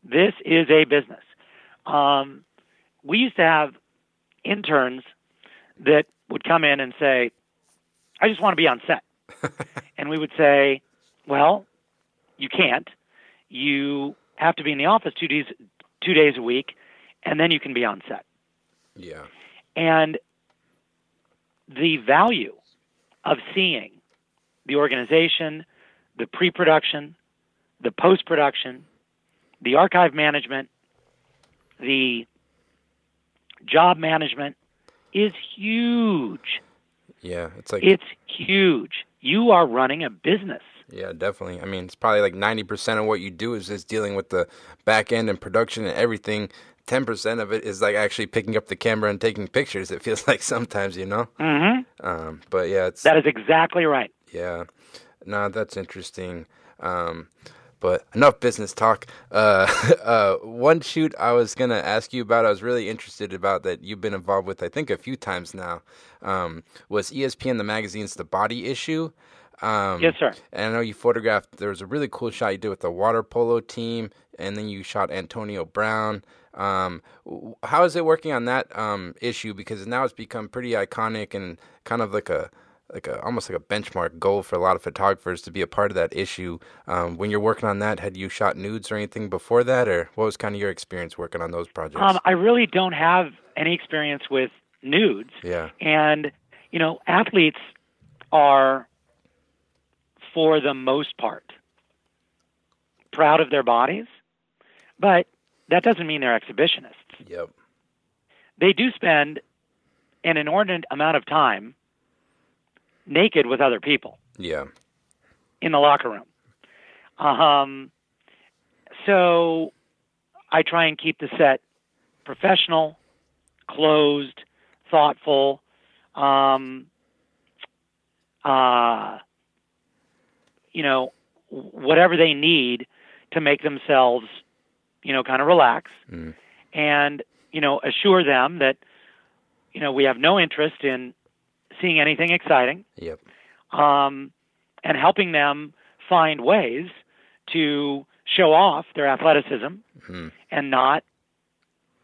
This is a business. Um, we used to have interns that would come in and say, I just want to be on set. and we would say, Well, you can't. You have to be in the office two days two days a week and then you can be on set. yeah. And the value of seeing the organization, the pre production, the post production, the archive management, the job management is huge. Yeah. It's like It's huge. You are running a business. Yeah, definitely. I mean, it's probably like 90% of what you do is just dealing with the back end and production and everything. 10% of it is like actually picking up the camera and taking pictures. It feels like sometimes, you know? Mm-hmm. Um, but yeah, it's, That is exactly right. Yeah. No, that's interesting. Um, but enough business talk. Uh, uh, one shoot I was gonna ask you about, I was really interested about that you've been involved with, I think a few times now, um, was ESPN the magazine's The Body issue. Um, Yes, sir. And I know you photographed. There was a really cool shot you did with the water polo team, and then you shot Antonio Brown. Um, how is it working on that um, issue? Because now it's become pretty iconic and kind of like a like a almost like a benchmark goal for a lot of photographers to be a part of that issue. Um, when you're working on that, had you shot nudes or anything before that, or what was kind of your experience working on those projects? Um, I really don't have any experience with nudes. yeah, And, you know, athletes are, for the most part, proud of their bodies, but that doesn't mean they're exhibitionists. yep, They do spend an inordinate amount of time naked with other people yeah, in the locker room. Um, so I try and keep the set professional, closed, thoughtful. Um, uh, you know, whatever they need to make themselves, you know, kind of relax, Mm. and you know, assure them that, you know, we have no interest in seeing anything exciting yep, um, and helping them find ways to show off their athleticism Mhm. and not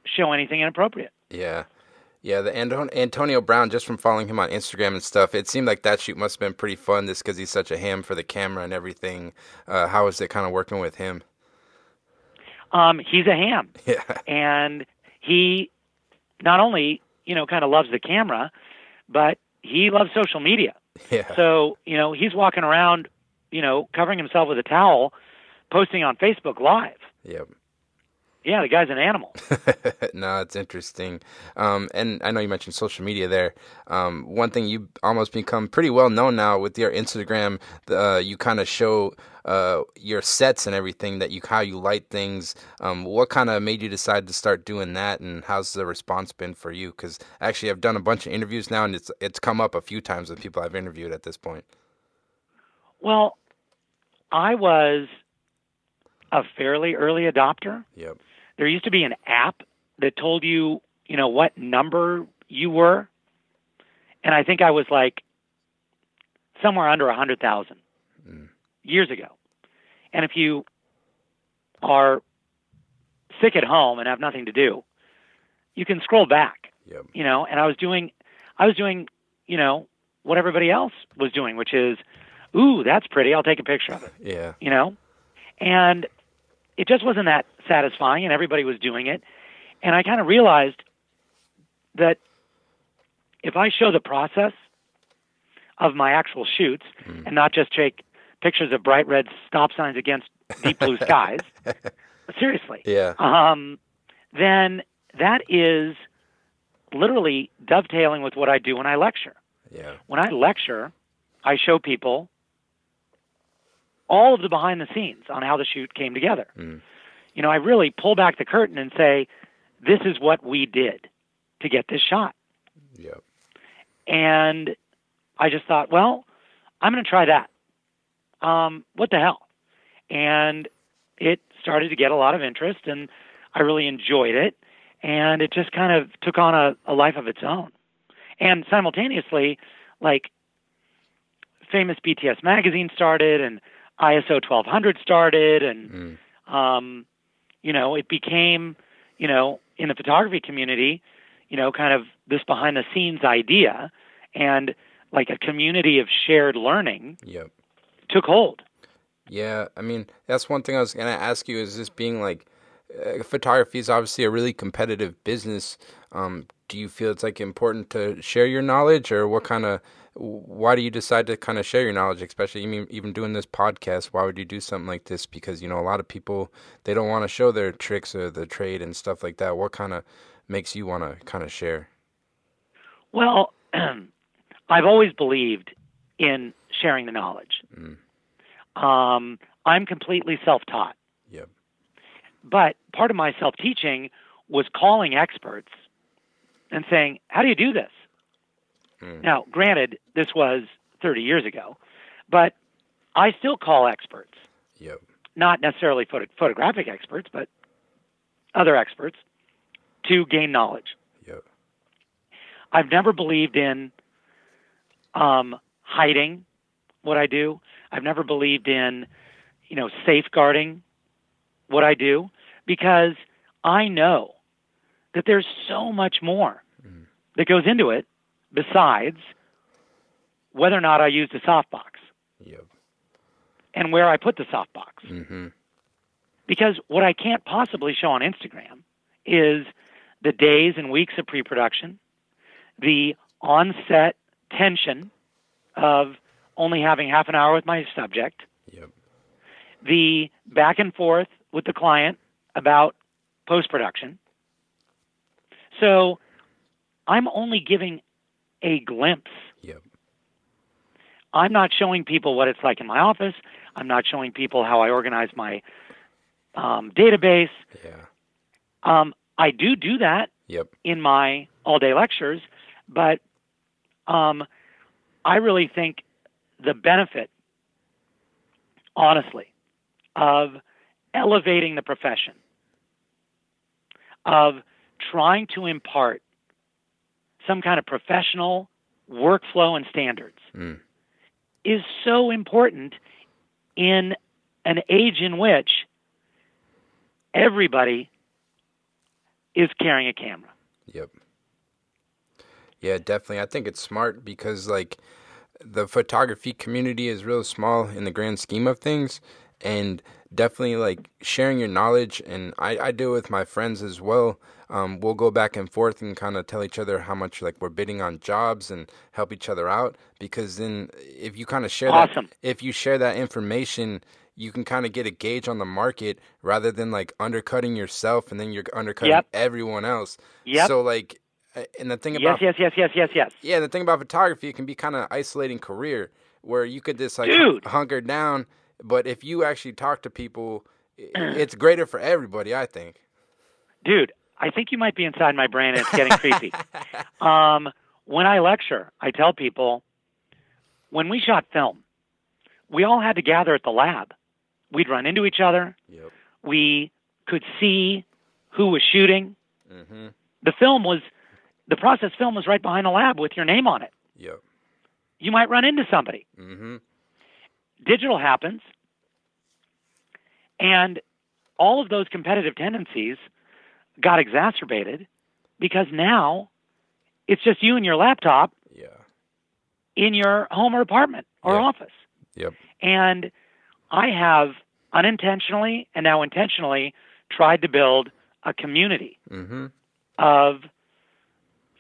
show anything inappropriate. yeah. Yeah, the Anton- Antonio Brown, just from following him on Instagram and stuff, it seemed like that shoot must have been pretty fun just because he's such a ham for the camera and everything. Uh, how was it kind of working with him? Um, he's a ham, Yeah, and he not only you know kind of loves the camera, but he loves social media. yeah, So you know he's walking around, you know, covering himself with a towel, posting on Facebook Live. yep, yeah, the guy's an animal. no, it's interesting. Um, and I know you mentioned social media there. Um, one thing you almost become pretty well known now with your Instagram. Uh, you kind of show uh, your sets and everything that you how you light things. Um, what kind of made you decide to start doing that, and how's the response been for you? Because actually, I've done a bunch of interviews now, and it's it's come up a few times with people I've interviewed at this point. Well, I was a fairly early adopter. Yep. There used to be an app that told you, you know, what number you were, and I think I was like somewhere under a hundred thousand mm. years ago. And if you are sick at home and have nothing to do, you can scroll back. Yep. You know, and I was doing, I was doing, you know, what everybody else was doing, which is, ooh, that's pretty. I'll take a picture of it. Yeah. You know, and it just wasn't that satisfying, and everybody was doing it. And I kind of realized that if I show the process of my actual shoots mm. and not just take pictures of bright red stop signs against deep blue skies, seriously, yeah, um, then that is literally dovetailing with what I do when I lecture. Yeah. When I lecture, I show people all of the behind the scenes on how the shoot came together. Mm. You know, I really pull back the curtain and say, this is what we did to get this shot. Yep. And I just thought, well, I'm going to try that. Um, what the hell? And it started to get a lot of interest, and I really enjoyed it. And it just kind of took on a, a life of its own. And simultaneously, like famous BTS magazine started, and ISO 1200 started, and mm. um, you know, it became, you know, in the photography community, you know, kind of this behind the scenes idea, and like a community of shared learning. Yep. Took hold. Yeah, I mean, that's one thing I was gonna ask you. Is this being like, uh, photography is obviously a really competitive business. Um, do you feel it's like important to share your knowledge, or what kind of why do you decide to kind of share your knowledge especially even even doing this podcast? Why would you do something like this? Because you know a lot of people they don't want to show their tricks or the trade and stuff like that. What kind of makes you want to kind of share? Well i've always believed in sharing the knowledge. Mm. um, i'm completely self-taught but part of my self-teaching was calling experts and saying how do you do this Mm. Now, granted, this was 30 years ago, but I still call experts. Yep. Not necessarily photo- photographic experts, but other experts to gain knowledge. Yep. I've never believed in um, hiding what I do. I've never believed in, you know, safeguarding what I do because I know that there's so much more mm. that goes into it besides whether or not I used a softbox. Yep. And where I put the softbox. Mm-hmm. Because what I can't possibly show on Instagram is the days and weeks of pre production, the on set tension of only having half an hour with my subject, yep. the back and forth with the client about post production. So I'm only giving a glimpse. Yep. I'm not showing people what it's like in my office. I'm not showing people how I organize my um, database. Yeah. Um, I do do that yep. in my all day lectures, but um, I really think the benefit, honestly, of elevating the profession, of trying to impart some kind of professional workflow and standards mm. is so important in an age in which everybody is carrying a camera. Yep. Yeah, definitely. I think it's smart because like the photography community is real small in the grand scheme of things and definitely like sharing your knowledge, and I I do it with my friends as well. Um, we'll go back and forth and kind of tell each other how much like we're bidding on jobs and help each other out because then if you kind of share Awesome. that if you share that information you can kind of get a gauge on the market rather than like undercutting yourself and then you're undercutting Yep. everyone else yeah so like and the thing about Yes, yes, yes, yes, yes, yes. yeah the thing about photography it can be kind of isolating career where you could just like Dude. hunker down but if you actually talk to people it's greater for everybody i think Dude, I think you might be inside my brain and it's getting creepy. Um, when I lecture, I tell people when we shot film, we all had to gather at the lab. We'd run into each other. yep We could see who was shooting. mhm The film was, the process film was right behind the lab with your name on it. yep You might run into somebody. mhm Digital happens, and all of those competitive tendencies got exacerbated because now it's just you and your laptop yeah in your home or apartment or Yeah. office. yep And I have unintentionally and now intentionally tried to build a community mhm of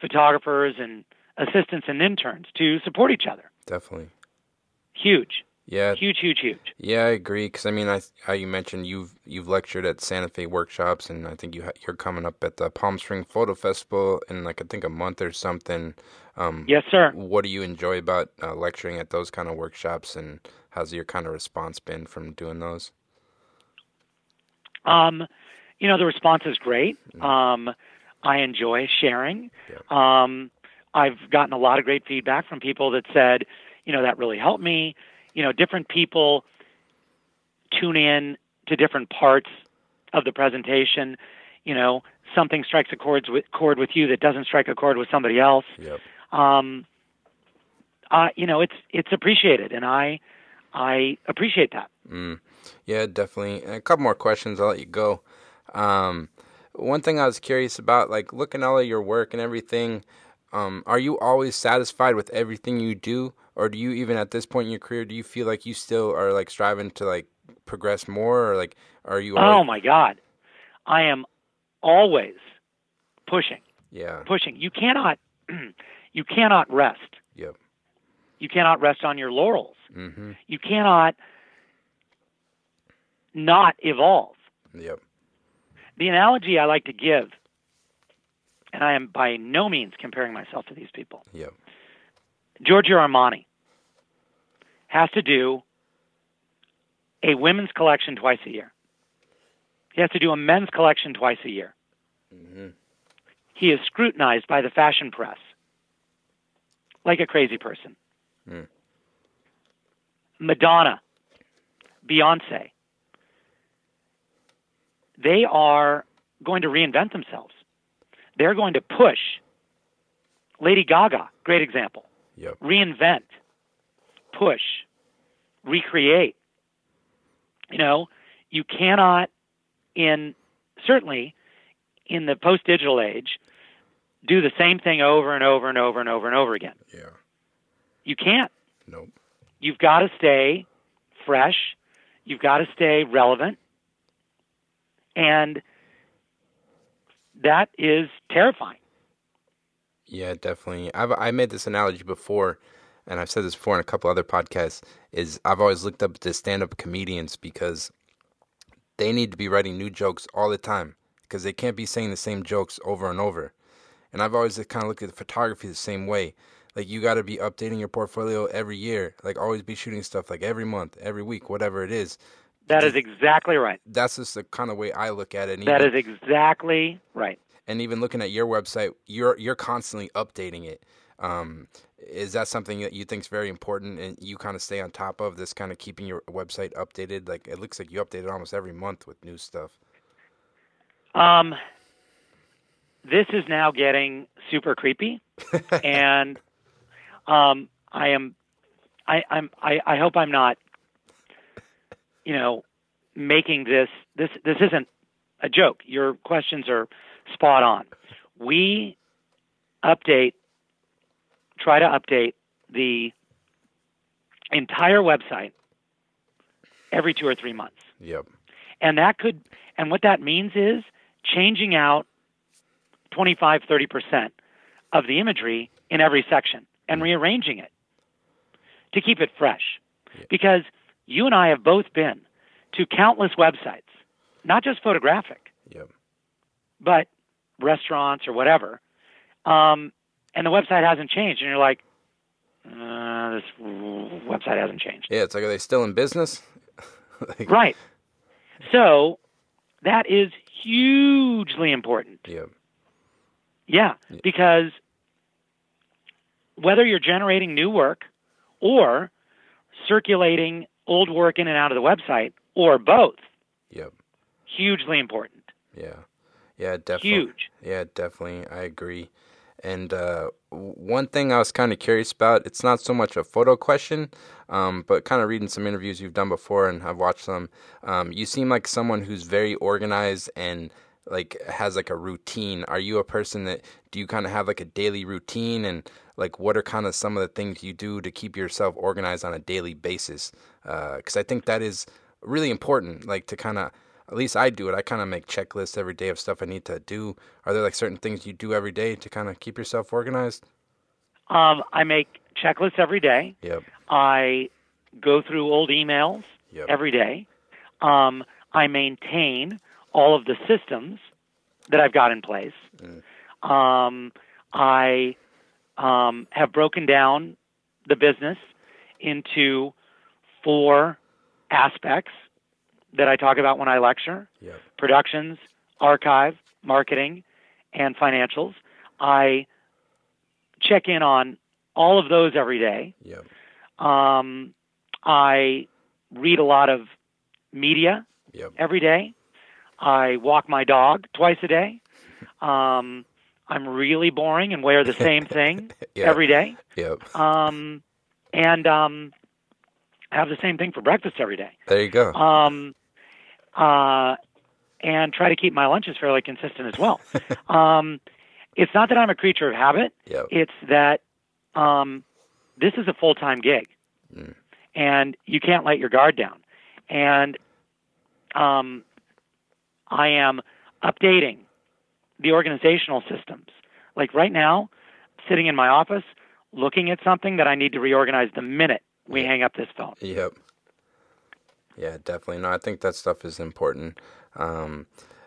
photographers and assistants and interns to support each other. definitely Huge, yeah huge, huge, huge. Yeah, I agree. Because I mean, I how you mentioned you've you've lectured at Santa Fe workshops, and I think you ha- you're coming up at the Palm Spring Photo Festival in like I think a month or something. Um, Yes, sir. What do you enjoy about uh, lecturing at those kind of workshops, and how's your kind of response been from doing those? Um, you know, the response is great. Um, I enjoy sharing. Yeah. Um, I've gotten a lot of great feedback from people that said, you know, that really helped me. You know, different people tune in to different parts of the presentation. You know, something strikes a chord with, chord with you that doesn't strike a chord with somebody else. Yep. Um, uh, you know, it's it's appreciated, and I I appreciate that. Mm. Yeah, definitely. And a couple more questions. I'll let you go. Um, one thing I was curious about, like looking at all of your work and everything, um, are you always satisfied with everything you do, or do you even at this point in your career, do you feel like you still are like striving to like progress more, or like are you? Oh my God, I am always pushing, yeah. pushing. You cannot, you cannot rest. Yep. You cannot rest on your laurels. Mm-hmm. You cannot not evolve. Yep. The analogy I like to give, and I am by no means comparing myself to these people. Yep. Giorgio Armani has to do a women's collection twice a year. He has to do a men's collection twice a year. Mm-hmm. He is scrutinized by the fashion press like a crazy person. Mm. Madonna, Beyonce, they are going to reinvent themselves. They're going to push. Lady Gaga, great example Yep. reinvent, push, recreate. You know, you cannot, in certainly in the post digital age, do the same thing over and over and over and over and over again. Yeah. You can't. Nope. You've got to stay fresh. You've got to stay relevant. And that is terrifying. Yeah, definitely. I've I made this analogy before, and I've said this before in a couple other podcasts. Is I've always looked up to stand-up comedians because they need to be writing new jokes all the time because they can't be saying the same jokes over and over. And I've always uh, kind of looked at the photography the same way. Like you got to be updating your portfolio every year. Like always be shooting stuff like every month, every week, whatever it is. That is exactly right. That's just the kind of way I look at it. And That even- is exactly right. And even looking at your website, you're you're constantly updating it. Um, is that something that you think is very important, and you kind of stay on top of this, kind of keeping your website updated? Like it looks like you update it almost every month with new stuff. Um, this is now getting super creepy, and um, I am, I, I'm, I, I hope I'm not, you know, making this. This this isn't a joke. Your questions are spot on. We update, try to update the entire website every two or three months. Yep. And that could, and what that means is changing out 25, 30% of the imagery in every section and mm. rearranging it to keep it fresh. Because you and I have both been to countless websites, not just photographic, Yep. but restaurants or whatever. Um, and the website hasn't changed. And you're like, uh, this website hasn't changed. Yeah, it's like are they still in business? like, Right. So that is hugely important. Yep. Yeah, because whether you're generating new work or circulating old work in and out of the website or both, Yep. hugely important. Yeah. Yeah, definitely. Huge. Yeah, definitely. I agree. And uh, one thing I was kind of curious about, it's not so much a photo question, um, but kind of reading some interviews you've done before and I've watched some. Um, you seem like someone who's very organized and like has like a routine. Are you a person that do you kind of have like a daily routine and like what are kind of some of the things you do to keep yourself organized on a daily basis? Because I think that is really important, like to kind of at least I do it. I kind of make checklists every day of stuff I need to do. Are there like certain things you do every day to kind of keep yourself organized? Um, I make checklists every day. Yep. I go through old emails Yep. every day. Um, I maintain all of the systems that I've got in place. Um, I um, have broken down the business into four aspects that I talk about when I lecture Yep. productions, archive, marketing, and financials. I check in on all of those every day. Yep. Um, I read a lot of media Yep. every day. I walk my dog twice a day. Um, I'm really boring and wear the same thing Yeah. every day. Yep. Um, and um, have the same thing for breakfast every day. There you go. Um, uh, and try to keep my lunches fairly consistent as well. um, it's not that I'm a creature of habit. Yep. It's that um, this is a full time gig, and you can't let your guard down. And um, I am updating the organizational systems. Like right now, sitting in my office, looking at something that I need to reorganize the minute we hang up this phone. Yep. Yeah, definitely. No, I think that stuff is important. Um,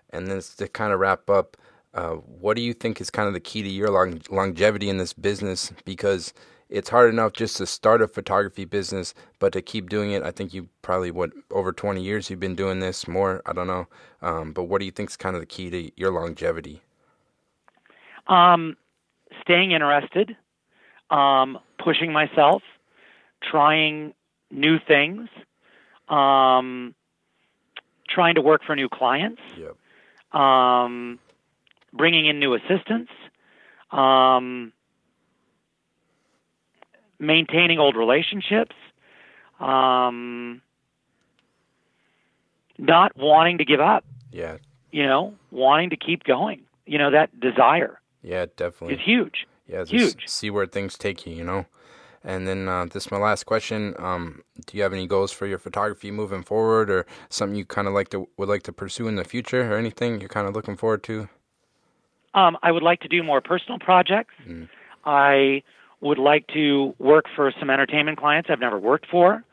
and then to kind of wrap up, uh, what do you think is kind of the key to your long- longevity in this business? Because it's hard enough just to start a photography business, but to keep doing it, I think you probably what over twenty years you've been doing this more. I don't know, um, but what do you think is kind of the key to your longevity? Um, staying interested, um, pushing myself, trying new things, um, trying to work for new clients, Yep. um, bringing in new assistants, um, maintaining old relationships, um, not wanting to give up, Yeah. you know, wanting to keep going. You know, that desire Yeah. Definitely. is huge. Yeah, just Huge. see where things take you, you know. And then uh, this is my last question. Um, do you have any goals for your photography moving forward, or something you kind of like to would like to pursue in the future, or anything you're kind of looking forward to? Um, I would like to do more personal projects. I would like to work for some entertainment clients I've never worked for.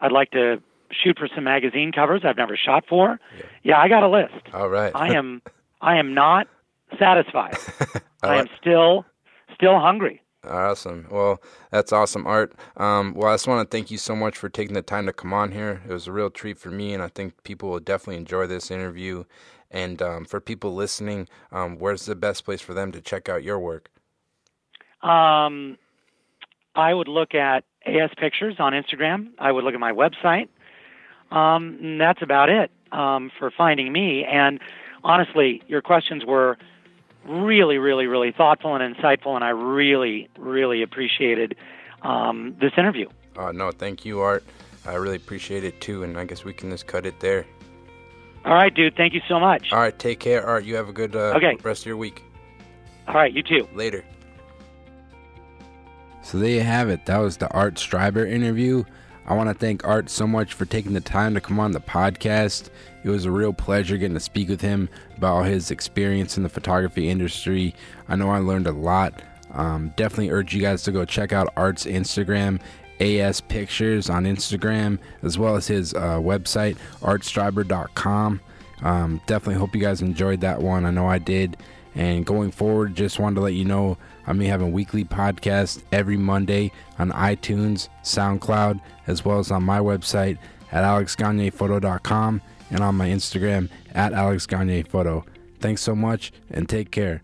I'd like to shoot for some magazine covers I've never shot for. Yeah, I got a list. All right. I am I am not satisfied. I I am still still hungry. Awesome. Well, that's awesome, Art. Um, well, I just want to thank you so much for taking the time to come on here. It was a real treat for me, and I think people will definitely enjoy this interview. And um, for people listening, um, where's the best place for them to check out your work? Um, I would look at AS Pictures on Instagram. I would look at my website. Um, that's about it um, for finding me. And honestly, your questions were really, really, really thoughtful and insightful, and I really, really appreciated um, this interview. Uh, no, thank you, Art. I really appreciate it too, and I guess we can just cut it there. All right, dude. Thank you so much. All right, take care, Art. You have a good uh, Okay. rest of your week. All right, you too. Later. So there you have it. That was the Art Streiber interview. I want to thank Art so much for taking the time to come on the podcast. It was a real pleasure getting to speak with him about all his experience in the photography industry. I know I learned a lot. Um, definitely urge you guys to go check out Art's Instagram, AS Pictures on Instagram, as well as his uh, website, artstreiber.com. Um, definitely hope you guys enjoyed that one. I know I did. And going forward, just wanted to let you know I'm be having weekly podcast every Monday on iTunes, SoundCloud, as well as on my website at alexgagnephoto.com and on my Instagram at alexgagnephoto. Thanks so much and take care.